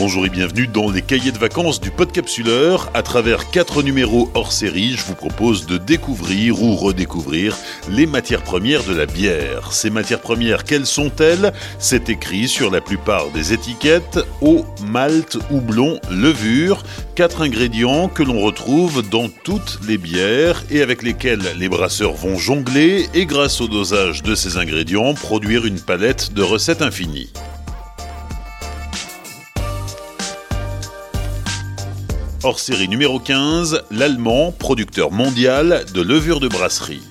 bonjour et bienvenue dans les cahiers de vacances du Podcapsuleur. À travers quatre numéros hors série, je vous propose de découvrir ou redécouvrir les matières premières de la bière. Ces matières premières, quelles sont-elles? C'est écrit sur la plupart des étiquettes eau, malt, houblon, levure, quatre ingrédients que l'on retrouve dans toutes les bières et avec lesquels les brasseurs vont jongler et grâce au dosage de ces ingrédients produire une palette de recettes infinies. Hors série numéro 15, l'Allemand, producteur mondial de levure de brasserie.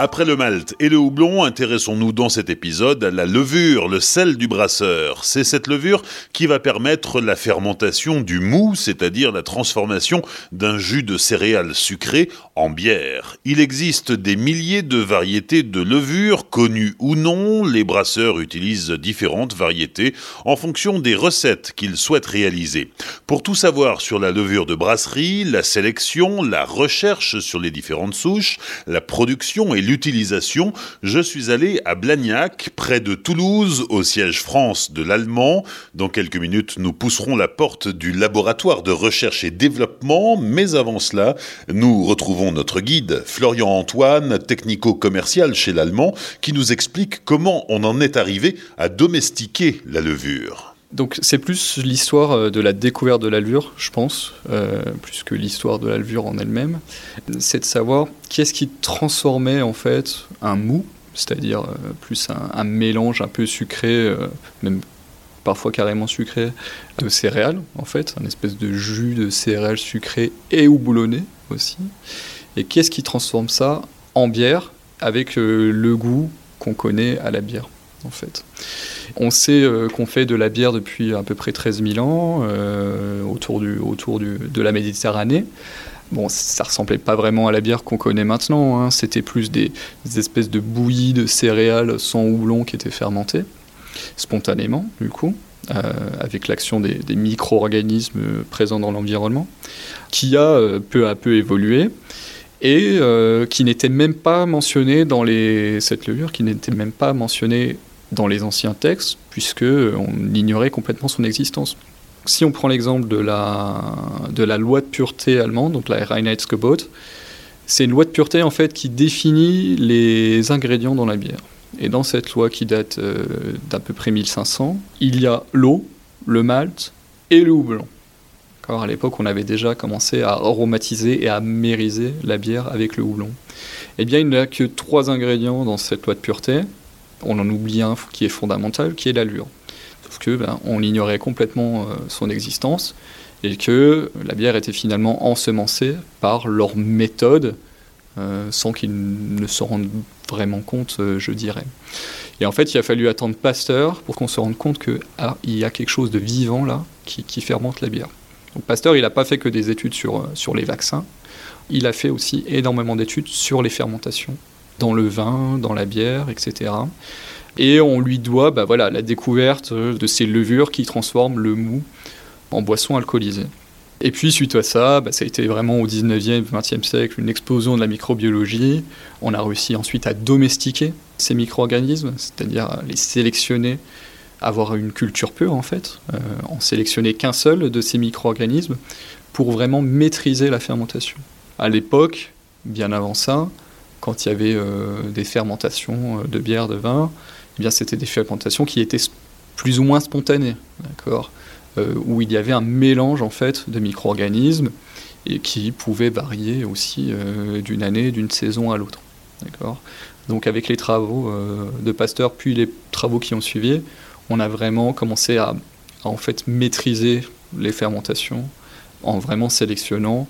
Après le malt et le houblon, intéressons-nous dans cet épisode à la levure, le sel du brasseur. C'est cette levure qui va permettre la fermentation du mou, c'est-à-dire la transformation d'un jus de céréales sucrées en bière. Il existe des milliers de variétés de levure, connues ou non. Les brasseurs utilisent différentes variétés en fonction des recettes qu'ils souhaitent réaliser. Pour tout savoir sur la levure de brasserie, la sélection, la recherche sur les différentes souches, la production et l'utilisation, je suis allé à Blagnac, près de Toulouse, au siège France de l'Allemand. Dans quelques minutes, nous pousserons la porte du laboratoire de recherche et développement, mais avant cela, nous retrouvons notre guide, Florian Antoine, technico-commercial chez l'Allemand, qui nous explique comment on en est arrivé à domestiquer la levure. Donc c'est plus l'histoire euh, de la découverte de la levure, je pense, euh, plus que l'histoire de la levure en elle-même. C'est de savoir qu'est-ce qui transformait en fait un mou, c'est-à-dire euh, plus un, mélange un peu sucré, même parfois carrément sucré, de céréales en fait, un espèce de jus de céréales sucrées et houblonné aussi. Et qu'est-ce qui transforme ça en bière avec le goût qu'on connaît à la bière? En fait. On sait euh, qu'on fait de la bière depuis à peu près 13 000 ans, euh, autour, du, autour du, de la Méditerranée. Bon, ça ressemblait pas vraiment à la bière qu'on connaît maintenant. Hein. C'était plus des, espèces de bouillies de céréales sans houblon qui étaient fermentées spontanément, du coup, euh, avec l'action des, micro-organismes présents dans l'environnement, qui a peu à peu évolué et qui n'était même pas mentionné dans les cette levure qui n'était même pas mentionnée dans les anciens textes, puisqu'on ignorait complètement son existence. Si on prend l'exemple de la, de la loi de pureté allemande, donc la Reinheitsgebot, c'est une loi de pureté en fait qui définit les ingrédients dans la bière. Et dans cette loi qui date euh, d'à peu près 1500, il y a l'eau, le malt et le houblon. à l'époque, on avait déjà commencé à aromatiser et à mériser la bière avec le houblon. Eh bien, il n'y a que trois ingrédients dans cette loi de pureté on en oublie un qui est fondamental, qui est l'allure. Sauf que ben, on ignorait complètement euh, son existence et que la bière était finalement ensemencée par leur méthode euh, sans qu'ils ne se rendent vraiment compte, euh, je dirais. Et en fait, il a fallu attendre Pasteur pour qu'on se rende compte qu'il ah, y a quelque chose de vivant là qui, fermente la bière. Pasteur, il n'a pas fait que des études sur, sur les vaccins, il a fait aussi énormément d'études sur les fermentations dans le vin, dans la bière, etc. Et on lui doit bah, voilà, la découverte de ces levures qui transforment le mou en boisson alcoolisée. Et puis suite à ça, bah, ça a été vraiment au 19e, 20e siècle une explosion de la microbiologie. On a réussi ensuite à domestiquer ces micro-organismes, c'est-à-dire les sélectionner, avoir une culture pure en fait, euh, en sélectionner qu'un seul de ces micro-organismes pour vraiment maîtriser la fermentation. À l'époque, bien avant ça, quand il y avait euh, des fermentations euh, de bière, de vin, eh bien c'était des fermentations qui étaient plus ou moins spontanées, d'accord, euh, où il y avait un mélange en fait de micro-organismes et qui pouvait varier aussi d'une année, d'une saison à l'autre, d'accord. Donc avec les travaux de Pasteur puis les travaux qui ont suivi, on a vraiment commencé à, à en fait maîtriser les fermentations en vraiment sélectionnant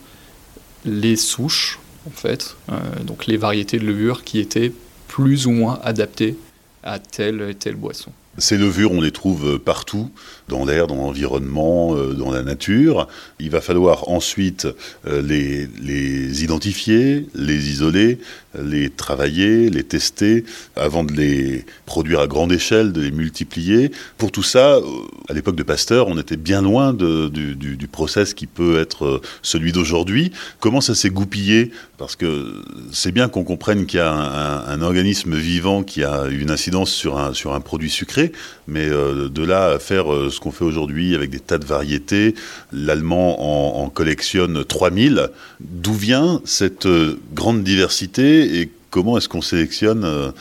les souches en fait, euh, donc les variétés de levure qui étaient plus ou moins adaptées à telle et telle boisson. Ces levures, on les trouve partout, dans l'air, dans l'environnement, euh, dans la nature. Il va falloir ensuite euh, les, identifier, les isoler, les travailler, les tester, avant de les produire à grande échelle, de les multiplier. Pour tout ça, euh, à l'époque de Pasteur, on était bien loin du, process qui peut être celui d'aujourd'hui. Comment ça s'est goupillé? Parce que c'est bien qu'on comprenne qu'il y a un, organisme vivant qui a une incidence sur un produit sucré, mais de là à faire ce qu'on fait aujourd'hui avec des tas de variétés, l'allemand en, collectionne 3000. D'où vient cette grande diversité et comment est-ce qu'on sélectionne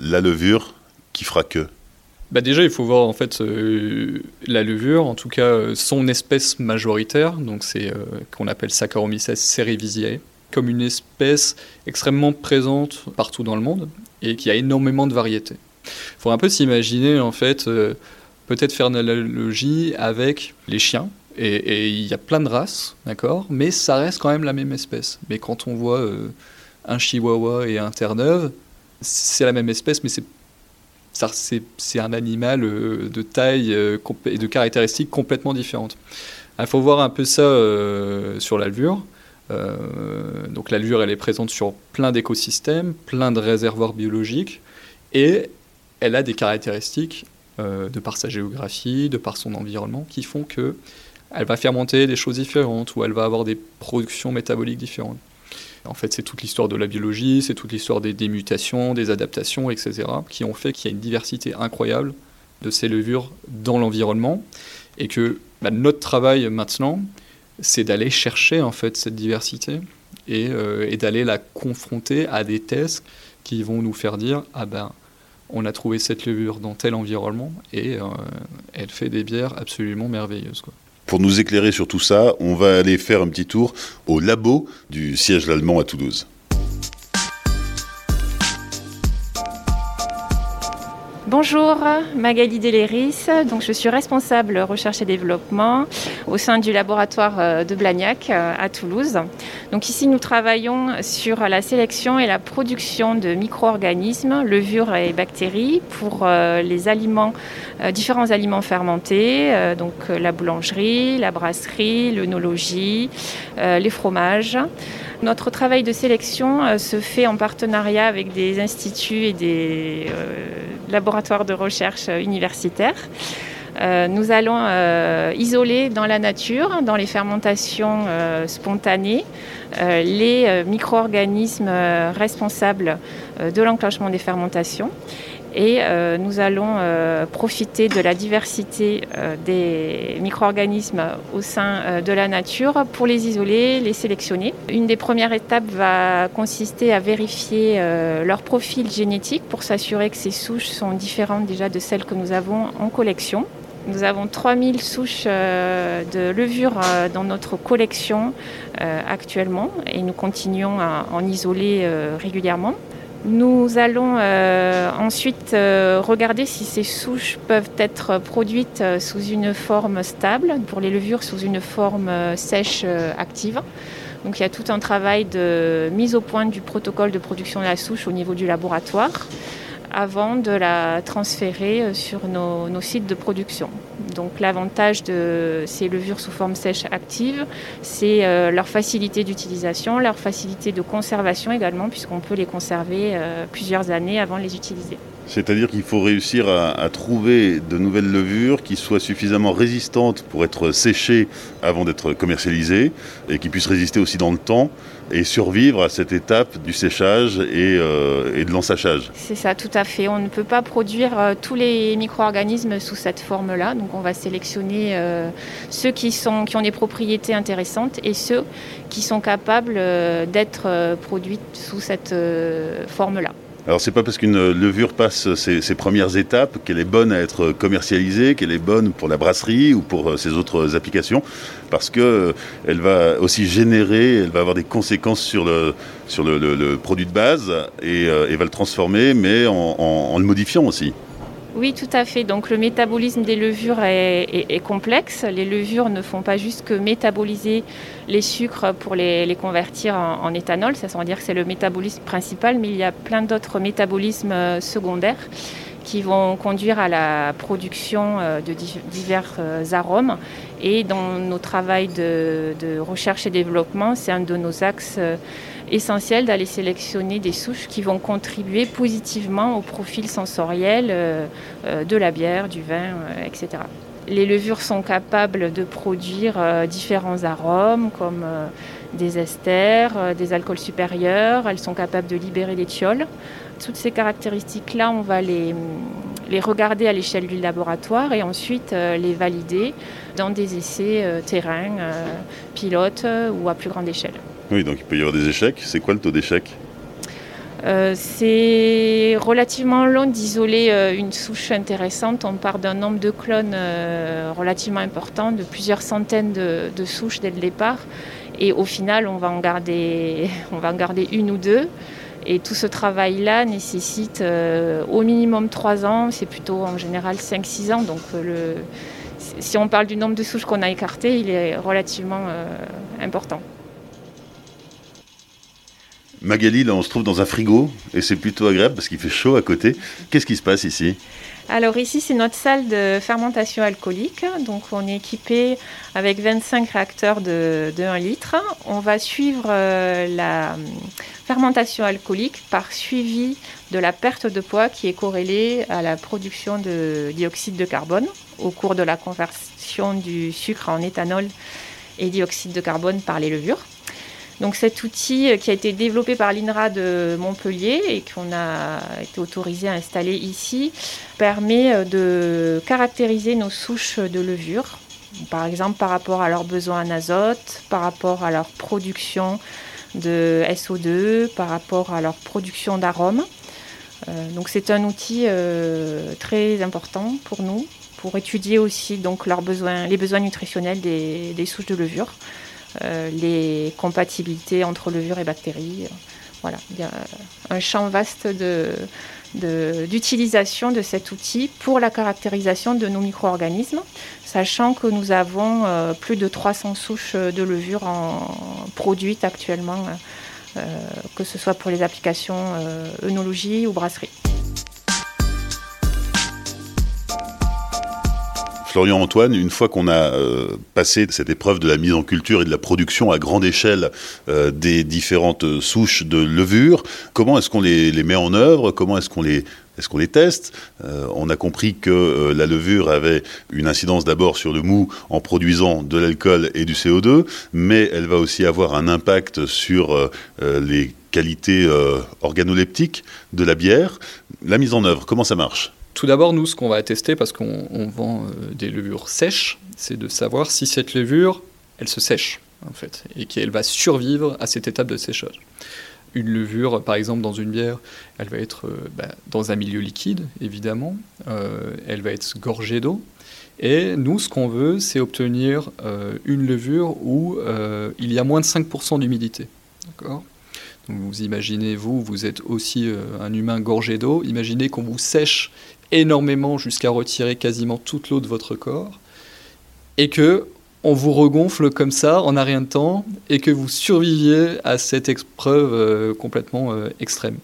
la levure qui fera que? Bah déjà, il faut voir en fait euh, la levure, en tout cas euh, son espèce majoritaire, donc c'est euh, qu'on appelle Saccharomyces cerevisiae, comme une espèce extrêmement présente partout dans le monde et qui a énormément de variétés. Il faut un peu s'imaginer en fait, peut-être faire une analogie avec les chiens. Et il y a plein de races, d'accord, mais ça reste quand même la même espèce. Mais quand on voit un chihuahua et un terre-neuve, c'est la même espèce, mais c'est c'est un animal euh, de taille euh, et de caractéristiques complètement différentes. Il faut voir un peu ça euh, sur la levure. donc la levure, elle est présente sur plein d'écosystèmes, plein de réservoirs biologiques, et elle a des caractéristiques de par sa géographie, de par son environnement, qui font que elle va fermenter des choses différentes ou elle va avoir des productions métaboliques différentes. En fait, c'est toute l'histoire de la biologie, c'est toute l'histoire des, mutations, des adaptations, etc., qui ont fait qu'il y a une diversité incroyable de ces levures dans l'environnement, et que bah, notre travail maintenant, c'est d'aller chercher en fait cette diversité et, euh, d'aller la confronter à des tests qui vont nous faire dire ah ben on a trouvé cette levure dans tel environnement et euh, elle fait des bières absolument merveilleuses. Pour nous éclairer sur tout ça, on va aller faire un petit tour au labo du siège allemand à Toulouse. Bonjour, Magali Deléris. Donc, je suis responsable recherche et développement au sein du laboratoire euh, de Blagnac euh, à Toulouse. Donc, ici, nous travaillons sur la sélection et la production de micro-organismes, levures et bactéries pour euh, les aliments, différents aliments fermentés, donc la boulangerie, la brasserie, l'œnologie, les fromages. Notre travail de sélection se fait en partenariat avec des instituts et des laboratoire de recherche. Euh, nous allons euh, isoler dans la nature, dans les fermentations euh, spontanées, les micro-organismes responsables de l'enclenchement des fermentations et euh, nous allons euh, profiter de la diversité euh, des micro-organismes au sein de la nature pour les isoler, les sélectionner. Une des premières étapes va consister à vérifier leur profil génétique pour s'assurer que ces souches sont différentes déjà de celles que nous avons en collection. Nous avons 3000 souches de levure dans notre collection actuellement et nous continuons à en isoler régulièrement. Nous allons euh, ensuite euh, regarder si ces souches peuvent être produites euh, sous une forme stable, pour les levures sous une forme sèche active. Donc il y a tout un travail de mise au point du protocole de production de la souche au niveau du laboratoire avant de la transférer euh, sur nos, sites de production. Donc l'avantage de ces levures sous forme sèche active, c'est euh, leur facilité d'utilisation, leur facilité de conservation également, puisqu'on peut les conserver euh, plusieurs années avant de les utiliser. C'est-à-dire qu'il faut réussir à, trouver de nouvelles levures qui soient suffisamment résistantes pour être séchées avant d'être commercialisées et qui puissent résister aussi dans le temps et survivre à cette étape du séchage et, euh, de l'ensachage. C'est ça, tout à fait. On ne peut pas produire euh, tous les micro-organismes sous cette forme-là. Donc on va sélectionner euh, ceux qui, sont, qui ont des propriétés intéressantes et ceux qui sont capables d'être produits sous cette forme-là. Alors c'est pas parce qu'une levure passe ses, premières étapes qu'elle est bonne à être commercialisée, qu'elle est bonne pour la brasserie ou pour euh, ses autres applications, parce que euh, elle va aussi générer, elle va avoir des conséquences sur le, sur le, produit de base et, euh, va le transformer, mais en le modifiant aussi. Oui, tout à fait. Donc le métabolisme des levures est, complexe. Les levures ne font pas juste que métaboliser les sucres pour les, convertir en, éthanol. Ça veut dire que c'est le métabolisme principal, mais il y a plein d'autres métabolismes euh, secondaires qui vont conduire à la production euh, de divers euh, arômes. Et dans nos travaux de recherche et développement, c'est un de nos axes essentiel d'aller sélectionner des souches qui vont contribuer positivement au profil sensoriel euh, euh, de la bière, du vin, euh, etc. Les levures sont capables de produire différents arômes comme des esters, des alcools supérieurs. Elles sont capables de libérer les thiols. Toutes ces caractéristiques-là, on va les, les regarder à l'échelle du laboratoire et ensuite les valider dans des essais terrain, pilotes ou à plus grande échelle. Oui, donc il peut y avoir des échecs. C'est quoi le taux d'échec c'est relativement long d'isoler une souche intéressante. On part d'un nombre de clones relativement important, de plusieurs centaines de, souches dès le départ. Et au final, on va en garder, on va en garder une ou deux. Et tout ce travail-là nécessite euh, au minimum 3 ans, c'est plutôt en général 5-6 ans. Donc euh, le, si on parle du nombre de souches qu'on a écartées, il est relativement euh, important. Magali, là on se trouve dans un frigo et c'est plutôt agréable parce qu'il fait chaud à côté. Qu'est-ce qui se passe ici? Alors ici, c'est notre salle de fermentation alcoolique. Donc on est équipé avec 25 réacteurs de, 1 litre. On va suivre euh, la fermentation alcoolique par suivi de la perte de poids qui est corrélée à la production de dioxyde de carbone au cours de la conversion du sucre en éthanol et dioxyde de carbone par les levures. Donc cet outil euh, qui a été développé par l'INRA de Montpellier et qu'on a été autorisé à installer ici permet euh, de caractériser nos souches de levure, par exemple par rapport à leurs besoins en azote, par rapport à leur production de SO2, par rapport à leur production d'arômes. Euh, donc c'est un outil très important pour nous pour étudier aussi les besoins nutritionnels des souches de levure. Euh, les compatibilités entre levure et bactéries. Voilà, il y a un champ vaste d'utilisation de, cet outil pour la caractérisation de nos micro-organismes, sachant que nous avons euh, plus de 300 souches de levure en, produites actuellement, euh, que ce soit pour les applications œnologie ou brasserie. Florian Antoine, une fois qu'on a euh, passé cette épreuve de la mise en culture et de la production à grande échelle euh, des différentes souches de levure, comment est-ce qu'on les, met en œuvre? Comment est-ce qu'on les est-ce qu'on les teste? Euh, On a compris que la levure avait une incidence d'abord sur le mou en produisant de l'alcool et du CO2, mais elle va aussi avoir un impact sur les qualités organoleptiques de la bière. La mise en œuvre, comment ça marche? Tout d'abord, nous, ce qu'on va tester, parce qu'on vend euh, des levures sèches, c'est de savoir si cette levure, elle se sèche, en fait, et qu'elle va survivre à cette étape de séchage. Une levure, par exemple, dans une bière, elle va être euh, bah, dans un milieu liquide, évidemment, euh, elle va être gorgée d'eau, et nous, ce qu'on veut, c'est obtenir une levure où il y a moins de 5% d'humidité. D'accord? Vous imaginez, vous, vous êtes aussi un humain gorgé d'eau. Imaginez qu'on vous sèche énormément jusqu'à retirer quasiment toute l'eau de votre corps, et que on vous regonfle comme ça en un rien de temps, et que vous surviviez à cette épreuve euh, complètement euh, extrême.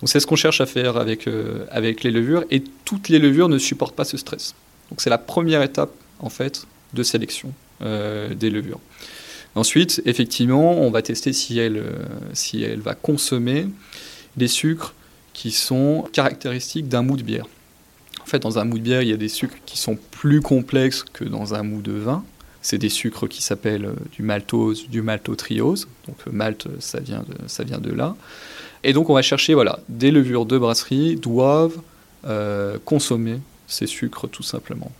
Donc c'est ce qu'on cherche à faire avec, euh, avec les levures, et toutes les levures ne supportent pas ce stress. Donc c'est la première étape en fait de sélection des levures. Ensuite, effectivement, on va tester si elle, si elle va consommer des sucres qui sont caractéristiques d'un mou de bière. Dans un mou de bière, il y a des sucres qui sont plus complexes que dans un mou de vin. C'est des sucres qui s'appellent euh, du maltose, du maltotriose. Donc le malt, ça vient de, ça vient de là. Et donc on va chercher, voilà, des levures de brasserie doivent euh, consommer ces sucres tout simplement.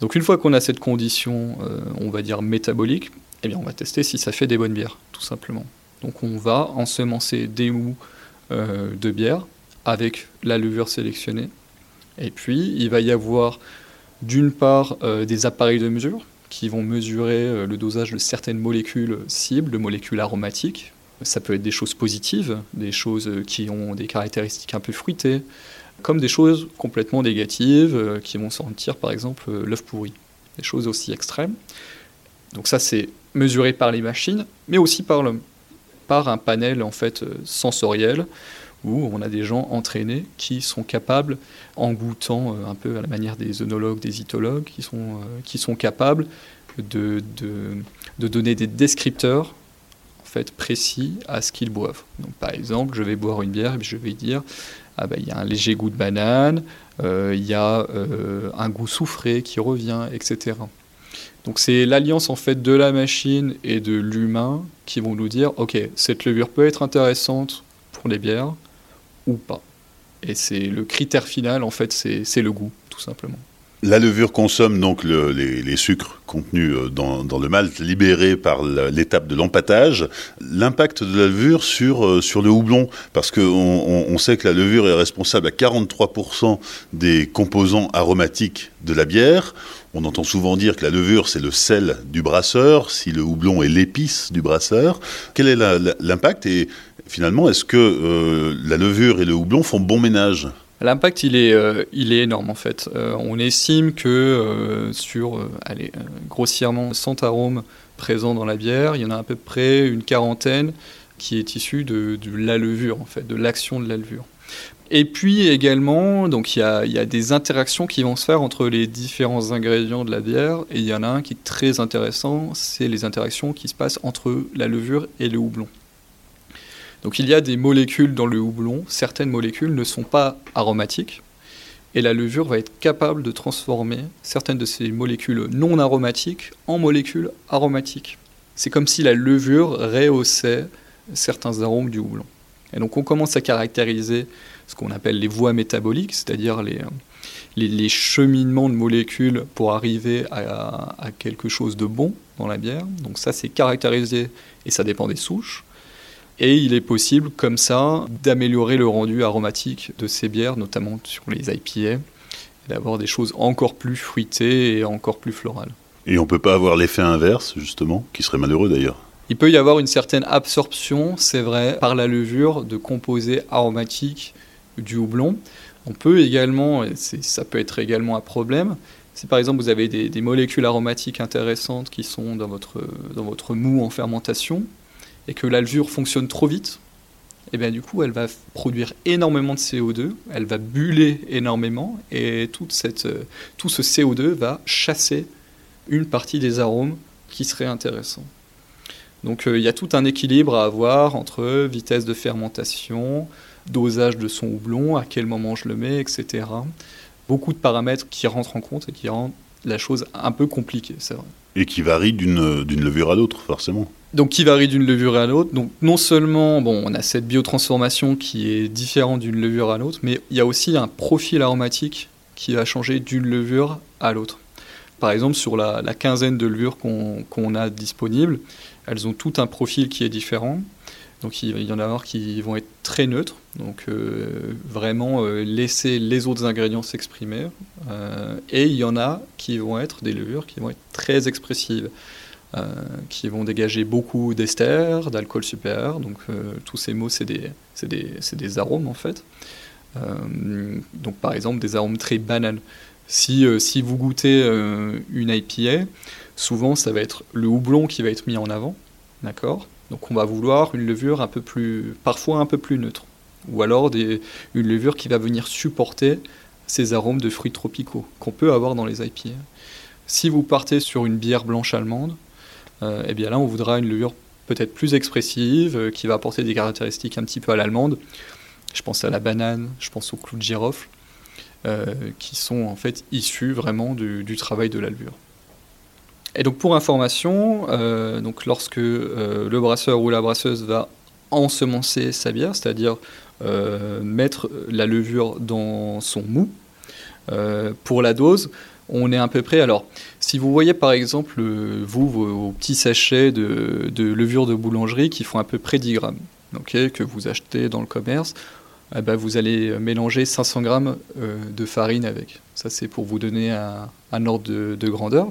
Donc une fois qu'on a cette condition, euh, on va dire métabolique, eh bien on va tester si ça fait des bonnes bières, tout simplement. Donc on va ensemencer des mous de bière avec la levure sélectionnée et puis, il va y avoir d'une part euh, des appareils de mesure qui vont mesurer euh, le dosage de certaines molécules cibles, de molécules aromatiques. Ça peut être des choses positives, des choses euh, qui ont des caractéristiques un peu fruitées, comme des choses complètement négatives qui vont sentir par exemple l'œuf pourri. Des choses aussi extrêmes. Donc ça c'est mesuré par les machines, mais aussi par par un panel en fait sensoriel où on a des gens entraînés qui sont capables, en goûtant euh, un peu à la manière des œnologues, des itologues, qui sont, euh, qui sont capables de, de, donner des descripteurs fait, précis à ce qu'ils boivent. Donc, par exemple, je vais boire une bière et je vais dire ah ben, il y a un léger goût de banane, euh, il y a un goût soufré qui revient, etc. Donc c'est l'alliance en fait de la machine et de l'humain qui vont nous dire ok cette levure peut être intéressante pour les bières, ou pas. Et c'est le critère final, en fait, c'est le goût, tout simplement. La levure consomme donc les, sucres contenus euh, dans, le malt libérés par l'étape de l'empâtage. L'impact de la levure sur, euh, le houblon, parce qu'on on, sait que la levure est responsable à 43% des composants aromatiques de la bière. On entend souvent dire que la levure, c'est le sel du brasseur, si le houblon est l'épice du brasseur. Quel est l'impact? Et finalement, est-ce que euh, la levure et le houblon font bon ménage? L'impact, il, est, euh, il est énorme en fait. Euh, on estime que sur, allez, grossièrement 100 arômes présents dans la bière, il y en a à peu près une quarantaine qui est issue de, la levure en fait, de l'action de la levure. Et puis également, donc il y, a, il y, a, des interactions qui vont se faire entre les différents ingrédients de la bière, et il y en a un qui est très intéressant, c'est les interactions qui se passent entre la levure et le houblon. Donc il y a des molécules dans le houblon, certaines molécules ne sont pas aromatiques, et la levure va être capable de transformer certaines de ces molécules non aromatiques en molécules aromatiques. C'est comme si la levure rehaussait certains arômes du houblon. Et donc on commence à caractériser ce qu'on appelle les voies métaboliques, c'est-à-dire les, cheminements de molécules pour arriver à, quelque chose de bon dans la bière. Donc ça c'est caractérisé et ça dépend des souches. Et il est possible, comme ça, d'améliorer le rendu aromatique de ces bières, notamment sur les IPA, d'avoir des choses encore plus fruitées et encore plus florales. Et on ne peut pas avoir l'effet inverse, justement, qui serait malheureux d'ailleurs il peut y avoir une certaine absorption, c'est vrai, par la levure de composés aromatiques du houblon. On peut également, et ça peut être également un problème, si par exemple vous avez des, des, molécules aromatiques intéressantes qui sont dans votre, dans votre mou en fermentation, et que la levure fonctionne trop vite, et eh bien du coup elle va produire énormément de CO2, elle va buller énormément et toute cette, euh, tout ce CO2 va chasser une partie des arômes qui seraient intéressants. Donc euh, il y a tout un équilibre à avoir entre vitesse de fermentation, dosage de son houblon, à quel moment je le mets, etc. Beaucoup de paramètres qui rentrent en compte et qui rendent la chose un peu compliquée, c'est vrai. Et qui varient d'une levure à l'autre, forcément donc qui varie d'une levure à l'autre. Donc non seulement bon, on a cette biotransformation qui est différente d'une levure à l'autre, mais il y a aussi un profil aromatique qui va changer d'une levure à l'autre. Par exemple, sur la, quinzaine de levures qu'on a disponibles, elles ont tout un profil qui est différent. Donc il, y en a qui vont être très neutres, donc euh, vraiment euh, laisser les autres ingrédients s'exprimer. Euh, et il y en a qui vont être des levures qui vont être très expressives. Qui vont dégager beaucoup d'ester, d'alcool supérieur. Donc tous ces mots, c'est des, des, des, arômes en fait. Donc par exemple des arômes très banals. Si, si vous goûtez une IPA, souvent ça va être le houblon qui va être mis en avant, d'accord? Donc on va vouloir une levure un peu plus, parfois un peu plus neutre, ou alors une levure qui va venir supporter ces arômes de fruits tropicaux qu'on peut avoir dans les IPA. Si vous partez sur une bière blanche allemande, euh, eh bien là on voudra une levure peut-être plus expressive, euh, qui va apporter des caractéristiques un petit peu à l'allemande. Je pense à la banane, je pense au clou de girofle, euh, qui sont en fait issus vraiment du, travail de la levure. Et donc pour information, donc lorsque le brasseur ou la brasseuse va ensemencer sa bière, c'est-à-dire mettre la levure dans son mou, pour la dose, on est à peu près. Alors, si vous voyez par exemple, euh, vous, vos, petits sachets de, levure de boulangerie qui font à peu près 10 grammes, que vous achetez dans le commerce, eh ben, vous allez mélanger 500 grammes euh, de farine avec. Ça, c'est pour vous donner un, ordre de, grandeur.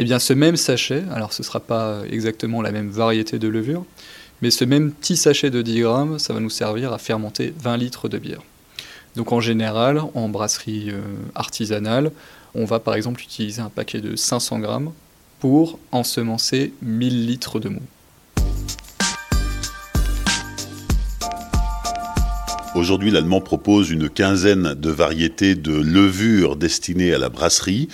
Eh bien, ce même sachet, alors ce ne sera pas exactement la même variété de levure, mais ce même petit sachet de 10 grammes, ça va nous servir à fermenter 20 litres de bière. Donc en général, en brasserie euh, artisanale, on va par exemple utiliser un paquet de 500 grammes pour ensemencer 1000 litres de mou. Aujourd'hui, l'Allemand propose une quinzaine de variétés de levures destinées à la brasserie,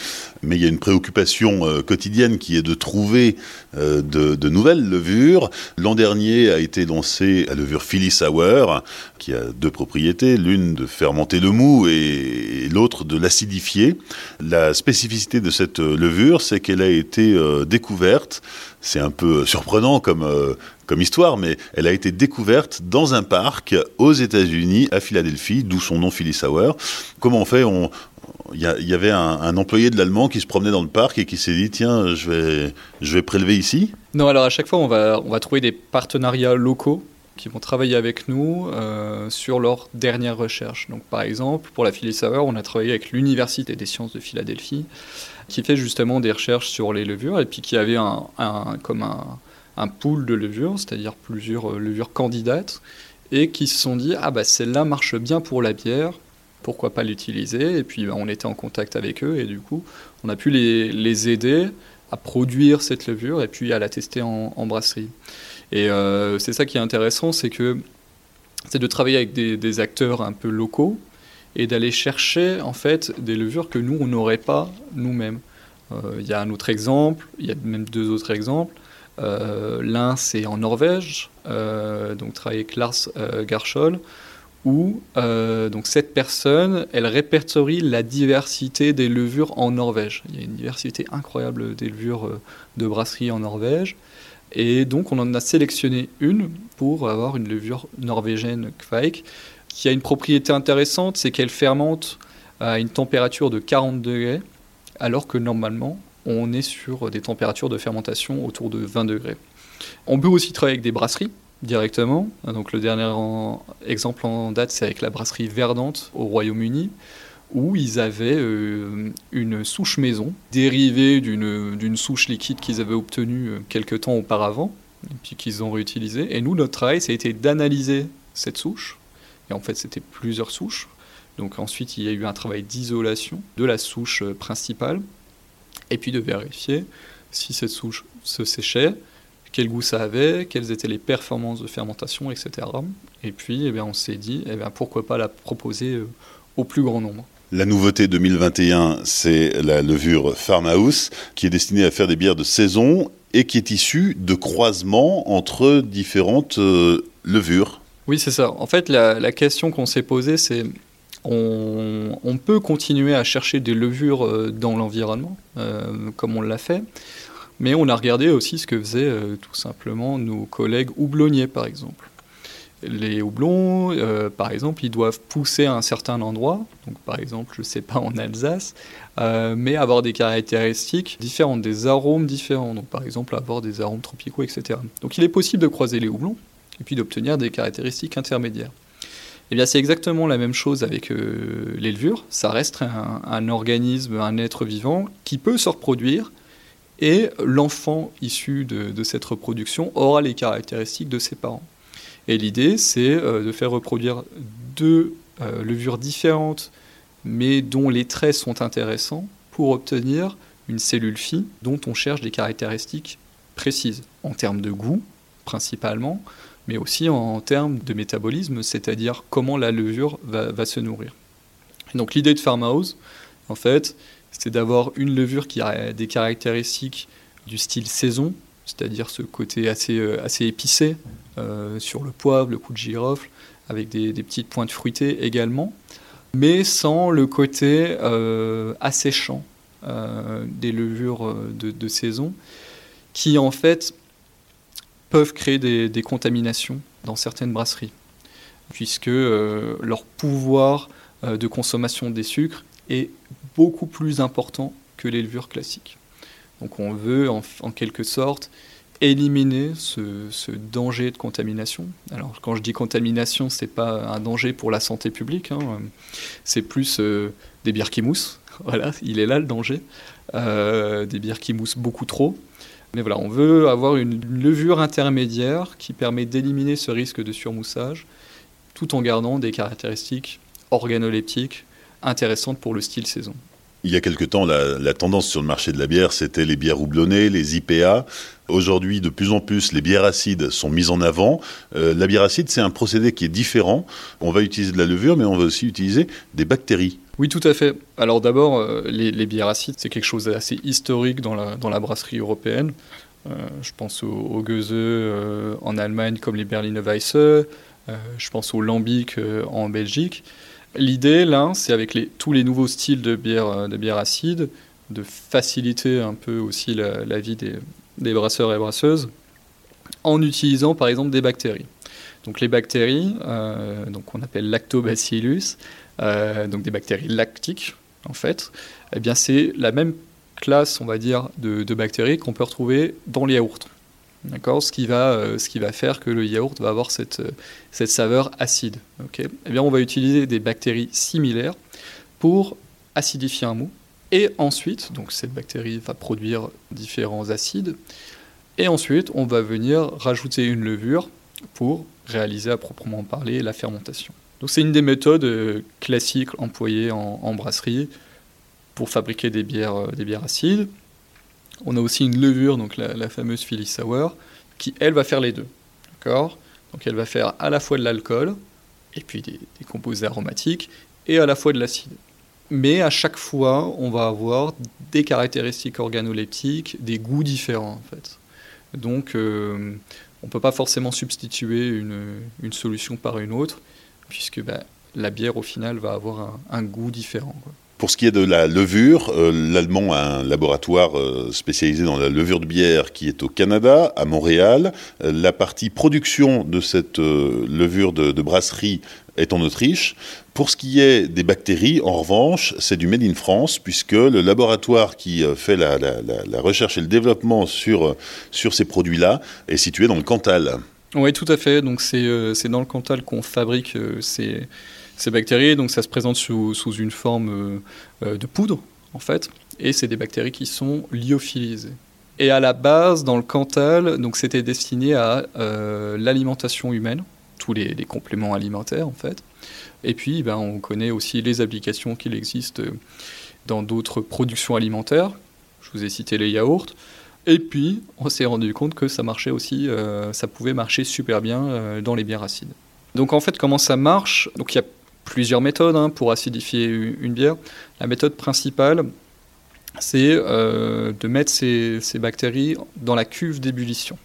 mais il y a une préoccupation euh, quotidienne qui est de trouver euh, de, nouvelles levures. L'an dernier a été lancée la levure Philly Sour, qui a deux propriétés, l'une de fermenter le mou et, l'autre de l'acidifier. La spécificité de cette levure, c'est qu'elle a été euh, découverte, c'est un peu surprenant comme, comme histoire, mais elle a été découverte dans un parc aux États-Unis, à Philadelphie, d'où son nom Philly Sour. Comment on fait? Il y, avait un, employé de l'allemand qui se promenait dans le parc et qui s'est dit tiens, je vais, je vais prélever ici Non, alors à chaque fois, on va, on va trouver des partenariats locaux qui vont travailler avec nous euh, sur leurs dernières recherches. Donc, par exemple, pour la Philly on a travaillé avec l'Université des sciences de Philadelphie, qui fait justement des recherches sur les levures et puis qui avait un, comme un, un pool de levures, c'est-à-dire plusieurs euh, levures candidates, et qui se sont dit ah bah celle-là marche bien pour la bière, pourquoi pas l'utiliser Et puis bah, on était en contact avec eux et du coup on a pu les, aider à produire cette levure et puis à la tester en, brasserie. Et euh, c'est ça qui est intéressant, c'est que c'est de travailler avec des, acteurs un peu locaux et d'aller chercher en fait des levures que nous on n'aurait pas nous-mêmes. Euh, il y a un autre exemple, il y a même deux autres exemples. Euh, l'un c'est en Norvège, donc travailler avec Lars Garschol où euh, donc cette personne, elle répertorie la diversité des levures en Norvège. Il y a une diversité incroyable des levures euh, de brasserie en Norvège. Et donc on en a sélectionné une pour avoir une levure norvégienne Kveik, qui a une propriété intéressante, c'est qu'elle fermente à une température de 40 degrés, alors que normalement on est sur des températures de fermentation autour de 20 degrés. On peut aussi travailler avec des brasseries, directement. Donc le dernier exemple en date, c'est avec la brasserie Verdante au Royaume-Uni, où ils avaient euh, une souche maison dérivée d'une souche liquide qu'ils avaient obtenue euh, quelques temps auparavant, et puis qu'ils ont réutilisée. Et nous, notre travail, ça a été d'analyser cette souche. Et en fait, c'était plusieurs souches. Donc ensuite, il y a eu un travail d'isolation de la souche euh, principale, et puis de vérifier si cette souche se séchait, quel goût ça avait, quelles étaient les performances de fermentation, etc. Et puis, eh bien, on s'est dit, eh bien, pourquoi pas la proposer euh, au plus grand nombre. La nouveauté 2021, c'est la levure Farmhouse, qui est destinée à faire des bières de saison et qui est issue de croisements entre différentes euh, levures. Oui, c'est ça. En fait, la, question qu'on s'est posée, c'est on, on, peut continuer à chercher des levures euh, dans l'environnement, comme on l'a fait. Mais on a regardé aussi ce que faisaient euh, tout simplement nos collègues houblonniers, par exemple. Les houblons, euh, par exemple, ils doivent pousser à un certain endroit, donc par exemple, je ne sais pas, en Alsace, euh, mais avoir des caractéristiques différentes, des arômes différents, donc par exemple avoir des arômes tropicaux, etc. Donc il est possible de croiser les houblons et puis d'obtenir des caractéristiques intermédiaires. Eh bien, c'est exactement la même chose avec les levures. Ça reste un, organisme, un être vivant qui peut se reproduire et l'enfant issu de, cette reproduction aura les caractéristiques de ses parents. Et l'idée, c'est euh, de faire reproduire deux euh, levures différentes, mais dont les traits sont intéressants, pour obtenir une cellule fille dont on cherche des caractéristiques précises, en termes de goût principalement, mais aussi en, termes de métabolisme, c'est-à-dire comment la levure va, va se nourrir. donc l'idée de Farmhouse, en fait, c'est d'avoir une levure qui a des caractéristiques du style saison, c'est-à-dire ce côté assez, euh, épicé euh, sur le poivre, le coup de girofle, avec des, petites pointes fruitées également, mais sans le côté euh, asséchant des levures de, saison, qui en fait peuvent créer des contaminations dans certaines brasseries, puisque leur pouvoir de consommation des sucres est beaucoup plus important que les levures classiques. Donc on veut en, quelque sorte éliminer ce, danger de contamination. Alors quand je dis contamination, ce n'est pas un danger pour la santé publique, hein. c'est plus euh, des bières qui moussent. Voilà, il est là le danger. Euh, des bières qui moussent beaucoup trop. Mais voilà, on veut avoir une levure intermédiaire qui permet d'éliminer ce risque de surmoussage tout en gardant des caractéristiques organoleptiques intéressantes pour le style saison. Il y a quelque temps, la, tendance sur le marché de la bière, c'était les bières houblonnées, les IPA. Aujourd'hui, de plus en plus, les bières acides sont mises en avant. Euh, la bière acide, c'est un procédé qui est différent. On va utiliser de la levure, mais on va aussi utiliser des bactéries. Oui, tout à fait. Alors d'abord, euh, les, bières acides, c'est quelque chose d'assez historique dans la, dans la brasserie européenne. Euh, je pense aux, aux en Allemagne comme les Berliner Weisse. je pense au Lambic en Belgique. L'idée, là, c'est avec tous les nouveaux styles de bière, de bière acide, de faciliter un peu aussi la vie des, brasseurs et brasseuses en utilisant par exemple des bactéries. Donc les bactéries, euh, donc on appelle lactobacillus, euh, donc des bactéries lactiques en fait, eh bien c'est la même classe, on va dire, de, bactéries qu'on peut retrouver dans les yaourts. D'accord ce, qui va, euh, ce qui va faire que le yaourt va avoir cette, cette saveur acide. eh bien, on va utiliser des bactéries similaires pour acidifier un mou. Et ensuite, donc cette bactérie va produire différents acides. Et ensuite, on va venir rajouter une levure pour réaliser à proprement parler la fermentation. Donc c'est une des méthodes euh, classiques employées en, brasserie pour fabriquer euh, des bières acides. On a aussi une levure, donc la, fameuse Philly Sour, qui elle va faire les deux. D'accord? Donc elle va faire à la fois de l'alcool, et puis des composés aromatiques, et à la fois de l'acide mais à chaque fois, on va avoir des caractéristiques organoleptiques, des goûts différents en fait. Donc, euh, on ne peut pas forcément substituer une, solution par une autre, puisque bah, la bière au final va avoir un, goût différent. Pour ce qui est de la levure, euh, l'Allemand a un laboratoire euh, spécialisé dans la levure de bière qui est au Canada, à Montréal. la partie production de cette levure de, brasserie est en Autriche. Pour ce qui est des bactéries, en revanche, c'est du Made in France, puisque le laboratoire qui euh, fait la, recherche et le développement sur, euh, sur ces produits-là est situé dans le Cantal. Oui, tout à fait. Donc c'est euh, dans le Cantal qu'on fabrique ces, ces, bactéries. Donc ça se présente sous, une forme de poudre, en fait. Et c'est des bactéries qui sont lyophilisées. Et à la base, dans le Cantal, donc c'était destiné à l'alimentation humaine tous les, compléments alimentaires en fait. Et puis ben, on connaît aussi les applications qu'il existe dans d'autres productions alimentaires. Je vous ai cité les yaourts. Et puis on s'est rendu compte que ça marchait aussi, euh, ça pouvait marcher super bien euh, dans les bières acides. Donc en fait comment ça marche? Donc il y a plusieurs méthodes hein, pour acidifier une bière. La méthode principale, c'est euh, de mettre ces, bactéries dans la cuve d'ébullition.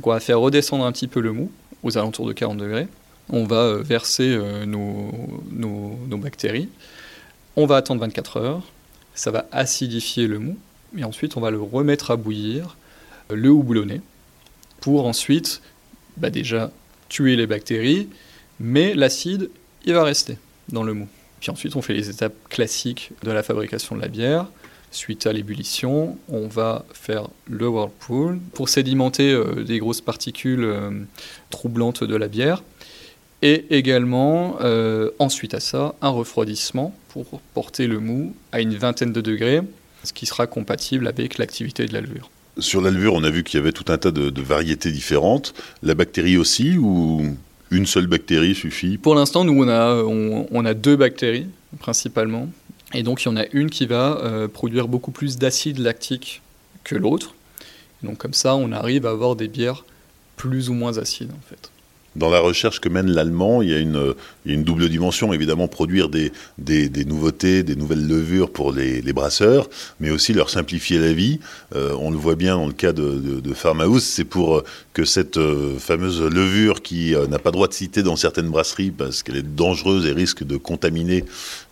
On va faire redescendre un petit peu le mou aux alentours de 40 degrés. On va euh, verser euh, nos, bactéries. On va attendre 24 heures. Ça va acidifier le mou. Et ensuite, on va le remettre à bouillir, le houblonner, pour ensuite bah déjà tuer les bactéries, mais l'acide, il va rester dans le mou. Puis ensuite, on fait les étapes classiques de la fabrication de la bière. Suite à l'ébullition, on va faire le whirlpool pour sédimenter euh, des grosses particules euh, troublantes de la bière. Et également, euh, ensuite à ça, un refroidissement pour porter le mou à une vingtaine de degrés, ce qui sera compatible avec l'activité de la levure. Sur la levure, on a vu qu'il y avait tout un tas de, variétés différentes. La bactérie aussi, ou une seule bactérie suffit Pour l'instant, nous, on a, on a deux bactéries principalement. Et donc il y en a une qui va euh, produire beaucoup plus d'acide lactique que l'autre. Donc comme ça, on arrive à avoir des bières plus ou moins acides en fait. Dans la recherche que mène l'allemand, il, y a une double dimension, évidemment, produire des, des, nouveautés, des nouvelles levures pour les, brasseurs, mais aussi leur simplifier la vie. Euh, on le voit bien dans le cas de, de, Farmhouse, c'est pour euh, que cette euh, fameuse levure qui n'a pas droit de citer dans certaines brasseries parce qu'elle est dangereuse et risque de contaminer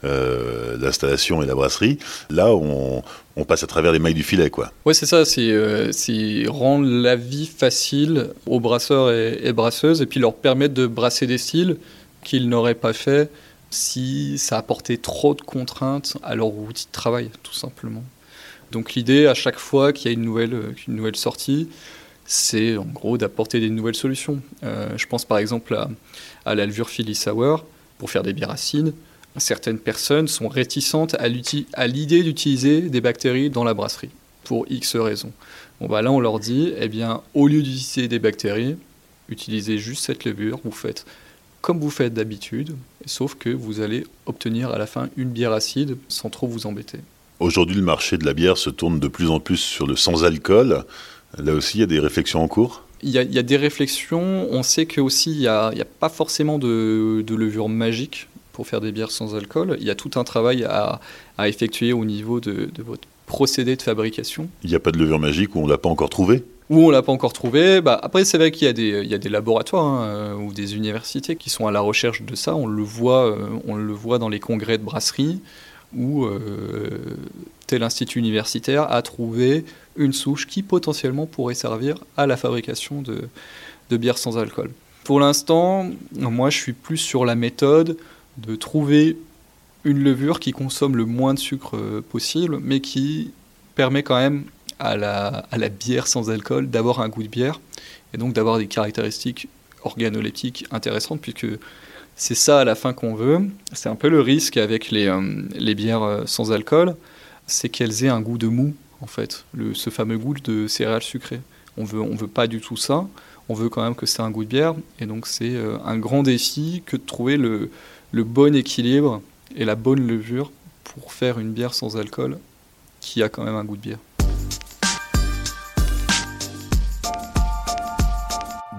l'installation et la brasserie, là, on, passe à travers les mailles du filet, quoi. Oui, c'est ça, euh, c'est rendre la vie facile aux brasseurs et, brasseuses, et puis leur permettre de brasser des styles qu'ils n'auraient pas fait si ça apportait trop de contraintes à leur outil de travail, tout simplement. Donc l'idée, à chaque fois qu'il y a une nouvelle, euh, une nouvelle sortie, c'est en gros d'apporter des nouvelles solutions. Euh, je pense par exemple à, à l'alvure Philly Sour pour faire des bières acides certaines personnes sont réticentes à l'idée d'utiliser des bactéries dans la brasserie, pour X raisons. Bon, bah là, on leur dit, eh bien, au lieu d'utiliser des bactéries, utilisez juste cette levure, vous faites comme vous faites d'habitude, sauf que vous allez obtenir à la fin une bière acide sans trop vous embêter. Aujourd'hui, le marché de la bière se tourne de plus en plus sur le sans-alcool. Là aussi, il y a des réflexions en cours il y, a, des réflexions. On sait que aussi il n'y a, pas forcément de, levure magique pour faire des bières sans alcool. Il y a tout un travail à, effectuer au niveau de, votre procédé de fabrication. Il n'y a pas de levure magique où on ne l'a pas encore trouvé Où on ne l'a pas encore trouvé. Bah, après, c'est vrai qu'il y, a des, laboratoires hein, euh, ou des universités qui sont à la recherche de ça. On le voit, euh, on le voit dans les congrès de brasserie où euh, tel institut universitaire a trouvé une souche qui potentiellement pourrait servir à la fabrication de, de bières sans alcool. Pour l'instant, moi je suis plus sur la méthode de trouver une levure qui consomme le moins de sucre euh, possible, mais qui permet quand même à la, bière sans alcool d'avoir un goût de bière et donc d'avoir des caractéristiques organoleptiques intéressantes, puisque c'est ça à la fin qu'on veut. C'est un peu le risque avec les, euh, les bières euh, sans alcool, c'est qu'elles aient un goût de mou, en fait, ce fameux goût de céréales sucrées. On veut, veut pas du tout ça. On veut quand même que c'est un goût de bière. Et donc c'est euh, un grand défi que de trouver le bon équilibre et la bonne levure pour faire une bière sans alcool qui a quand même un goût de bière.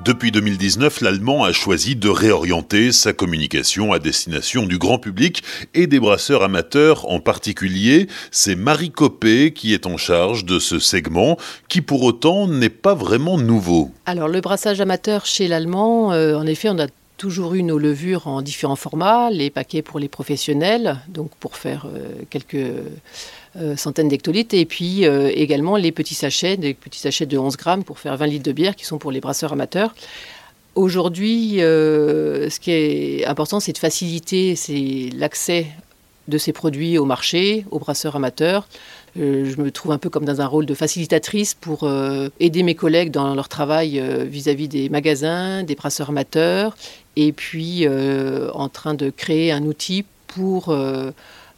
Depuis 2019, l'Allemand a choisi de réorienter sa communication à destination du grand public et des brasseurs amateurs en particulier. C'est Marie Copé qui est en charge de ce segment, qui pour autant n'est pas vraiment nouveau. Alors le brassage amateur chez l'Allemand, euh, en effet, on a toujours eu nos levures en différents formats, les paquets pour les professionnels, donc pour faire euh, quelques euh, centaines d'hectolitres, et puis euh, également les petits sachets, des petits sachets de 11 grammes pour faire 20 litres de bière qui sont pour les brasseurs amateurs. Aujourd'hui, ce qui est important, c'est de faciliter l'accès de ces produits au marché, aux brasseurs amateurs. je me trouve un peu comme dans un rôle de facilitatrice pour aider mes collègues dans leur travail vis-à-vis -vis des magasins, des brasseurs amateurs et puis euh, en train de créer un outil pour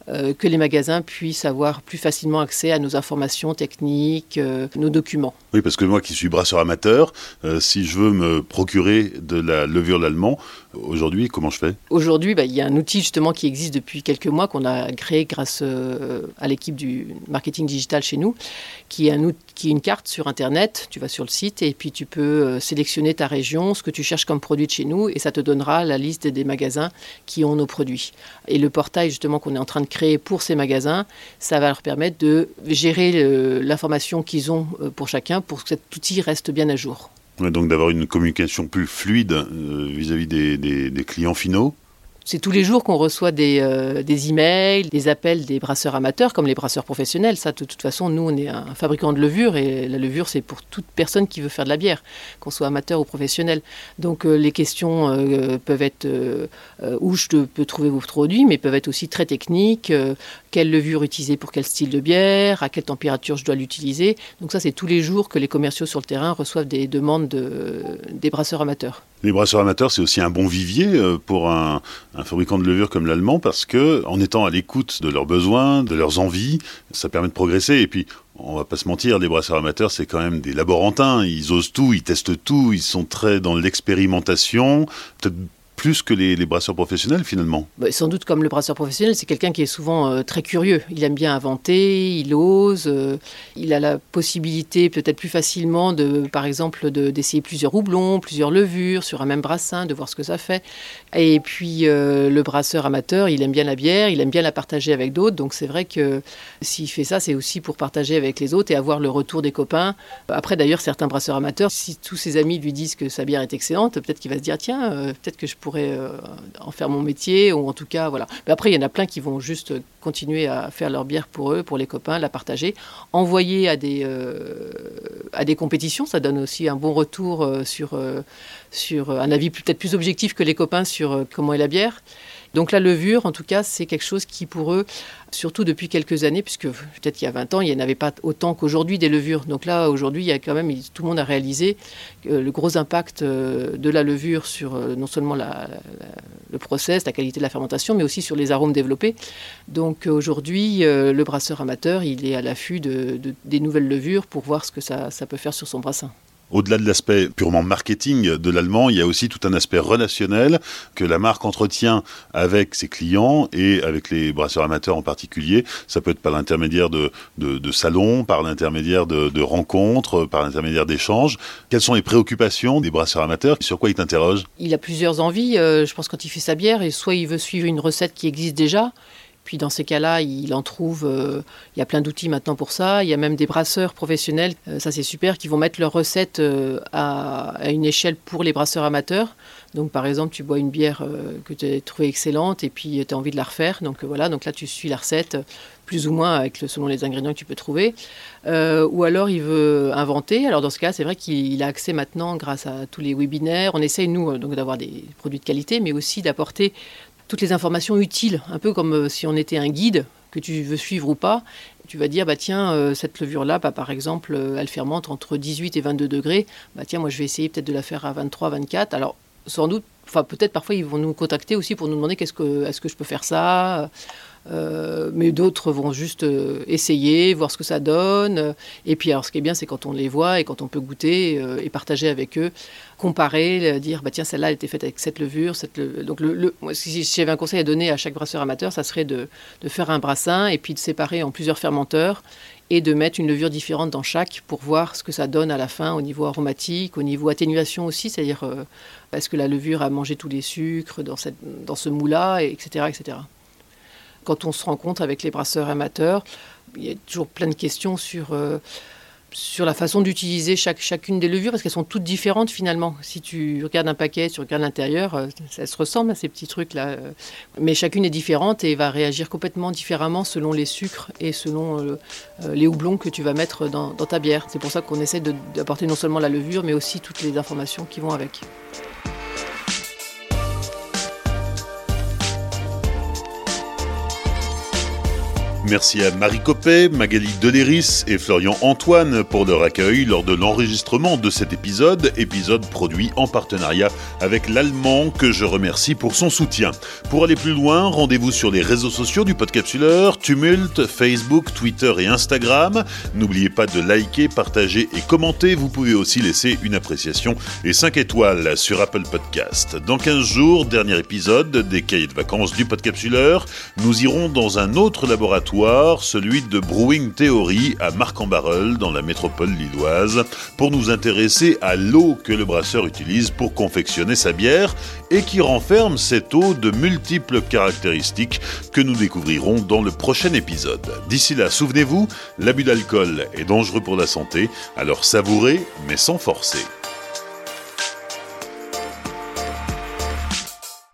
euh, que les magasins puissent avoir plus facilement accès à nos informations techniques, euh, nos documents. Oui, parce que moi qui suis brasseur amateur, euh, si je veux me procurer de la levure d'allemand, aujourd'hui, comment je fais? Aujourd'hui, bah, il y a un outil justement qui existe depuis quelques mois qu'on a créé grâce à l'équipe du marketing digital chez nous, qui est, un, qui est une carte sur Internet. Tu vas sur le site et puis tu peux sélectionner ta région, ce que tu cherches comme produit de chez nous, et ça te donnera la liste des magasins qui ont nos produits. Et le portail justement qu'on est en train de créer pour ces magasins, ça va leur permettre de gérer l'information qu'ils ont euh, pour chacun pour que cet outil reste bien à jour. donc d'avoir une communication plus fluide euh, vis-à-vis des clients finaux c'est tous les jours qu'on reçoit des, euh, des, emails, des appels des brasseurs amateurs comme les brasseurs professionnels. Ça, de toute façon, nous, on est un fabricant de levure et la levure, c'est pour toute personne qui veut faire de la bière, qu'on soit amateur ou professionnel. Donc, euh, les questions euh, peuvent être où je peux trouver vos produits, mais peuvent être aussi très techniques. Quelle levure utiliser pour quel style de bière, à quelle température je dois l'utiliser. Donc, ça, c'est tous les jours que les commerciaux sur le terrain reçoivent des demandes de, des brasseurs amateurs. Les brasseurs amateurs, c'est aussi un bon vivier euh, pour un, fabricant de levure comme l'allemand parce que, en étant à l'écoute de leurs besoins, de leurs envies, ça permet de progresser. Et puis, on va pas se mentir, les brasseurs amateurs, c'est quand même des laborantins. Ils osent tout, ils testent tout, ils sont très dans l'expérimentation. Plus que les, brasseurs professionnels finalement. Bah, sans doute comme le brasseur professionnel, c'est quelqu'un qui est souvent euh, très curieux. Il aime bien inventer, il ose, euh, il a la possibilité peut-être plus facilement de, par exemple, d'essayer plusieurs houblons, plusieurs levures sur un même brassin, de voir ce que ça fait. Et puis euh, le brasseur amateur, il aime bien la bière, il aime bien la partager avec d'autres. Donc c'est vrai que s'il fait ça, c'est aussi pour partager avec les autres et avoir le retour des copains. Après d'ailleurs, certains brasseurs amateurs, si tous ses amis lui disent que sa bière est excellente, peut-être qu'il va se dire tiens, peut-être que je pourrais euh, en faire mon métier, ou en tout cas, voilà. Mais après, il y en a plein qui vont juste continuer à faire leur bière pour eux, pour les copains, la partager, envoyer à des, euh, compétitions, ça donne aussi un bon retour euh, sur, sur un avis peut-être plus objectif que les copains sur comment est la bière. Donc la levure, en tout cas, c'est quelque chose qui pour eux, surtout depuis quelques années, puisque peut-être il y a 20 ans, il n'y en avait pas autant qu'aujourd'hui des levures. Donc là, aujourd'hui, il y a quand même, tout le monde a réalisé le gros impact euh, de la levure sur euh, non seulement le process, la qualité de la fermentation, mais aussi sur les arômes développés. Donc aujourd'hui, euh, le brasseur amateur, il est à l'affût de, des nouvelles levures pour voir ce que ça peut faire sur son brassin. Au-delà de l'aspect purement marketing de l'allemand, il y a aussi tout un aspect relationnel que la marque entretient avec ses clients et avec les brasseurs amateurs en particulier. Ça peut être par l'intermédiaire de, de, salons, par l'intermédiaire de, rencontres, par l'intermédiaire d'échanges. Quelles sont les préoccupations des brasseurs amateurs? Sur quoi ils t'interrogent? Il a plusieurs envies. Euh, je pense quand il fait sa bière, et soit il veut suivre une recette qui existe déjà, puis dans ces cas-là, il en trouve, euh, il y a plein d'outils maintenant pour ça. Il y a même des brasseurs professionnels, euh, ça c'est super, qui vont mettre leurs recettes euh, à, une échelle pour les brasseurs amateurs. Donc par exemple, tu bois une bière que tu as trouvée excellente et puis tu as envie de la refaire. Donc voilà, donc là tu suis la recette plus ou moins selon les ingrédients que tu peux trouver. ou alors il veut inventer. Alors dans ce cas, c'est vrai qu'il a accès maintenant grâce à tous les webinaires. On essaye nous donc d'avoir des produits de qualité, mais aussi d'apporter toutes les informations utiles, un peu comme euh, si on était un guide que tu veux suivre ou pas. Tu vas dire, bah tiens, euh, cette levure-là, bah, par exemple, euh, elle fermente entre 18 et 22 degrés. Bah tiens, moi je vais essayer peut-être de la faire à 23, 24. Alors, sans doute, enfin peut-être parfois ils vont nous contacter aussi pour nous demander est-ce que je peux faire ça euh, mais d'autres vont juste euh, essayer, voir ce que ça donne. Et puis, alors, ce qui est bien, c'est quand on les voit et quand on peut goûter euh, et partager avec eux, comparer, dire, bah tiens, celle-là, elle était faite avec cette levure. Donc, le, si j'avais un conseil à donner à chaque brasseur amateur, ça serait de, de, faire un brassin et puis de séparer en plusieurs fermenteurs et de mettre une levure différente dans chaque pour voir ce que ça donne à la fin au niveau aromatique, au niveau atténuation aussi, c'est-à-dire est-ce que la levure a mangé tous les sucres dans, cette, dans ce moule-là, etc., etc. Quand on se rencontre avec les brasseurs amateurs, il y a toujours plein de questions sur, euh, sur la façon d'utiliser chaque, chacune des levures, parce qu'elles sont toutes différentes finalement. Si tu regardes un paquet, tu regardes l'intérieur, euh, ça se ressemble à ces petits trucs-là. Euh. Mais chacune est différente et va réagir complètement différemment selon les sucres et selon les houblons que tu vas mettre dans, dans ta bière. C'est pour ça qu'on essaie d'apporter non seulement la levure, mais aussi toutes les informations qui vont avec. Merci à Marie Copé, Magali Deléris et Florian Antoine pour leur accueil lors de l'enregistrement de cet épisode, épisode produit en partenariat avec l'Allemand que je remercie pour son soutien. Pour aller plus loin, rendez-vous sur les réseaux sociaux du Podcapsuleur, Tumult, Facebook, Twitter et Instagram. N'oubliez pas de liker, partager et commenter. Vous pouvez aussi laisser une appréciation et 5 étoiles sur Apple Podcast. Dans 15 jours, dernier épisode des cahiers de vacances du Podcapsuleur, nous irons dans un autre celui de Brewing Theory à Marc-en-Barœul dans la métropole lilloise, pour nous intéresser à l'eau que le brasseur utilise pour confectionner sa bière et qui renferme cette eau de multiples caractéristiques que nous découvrirons dans le prochain épisode. D'ici là, souvenez-vous, l'abus d'alcool est dangereux pour la santé, alors savourez mais sans forcer.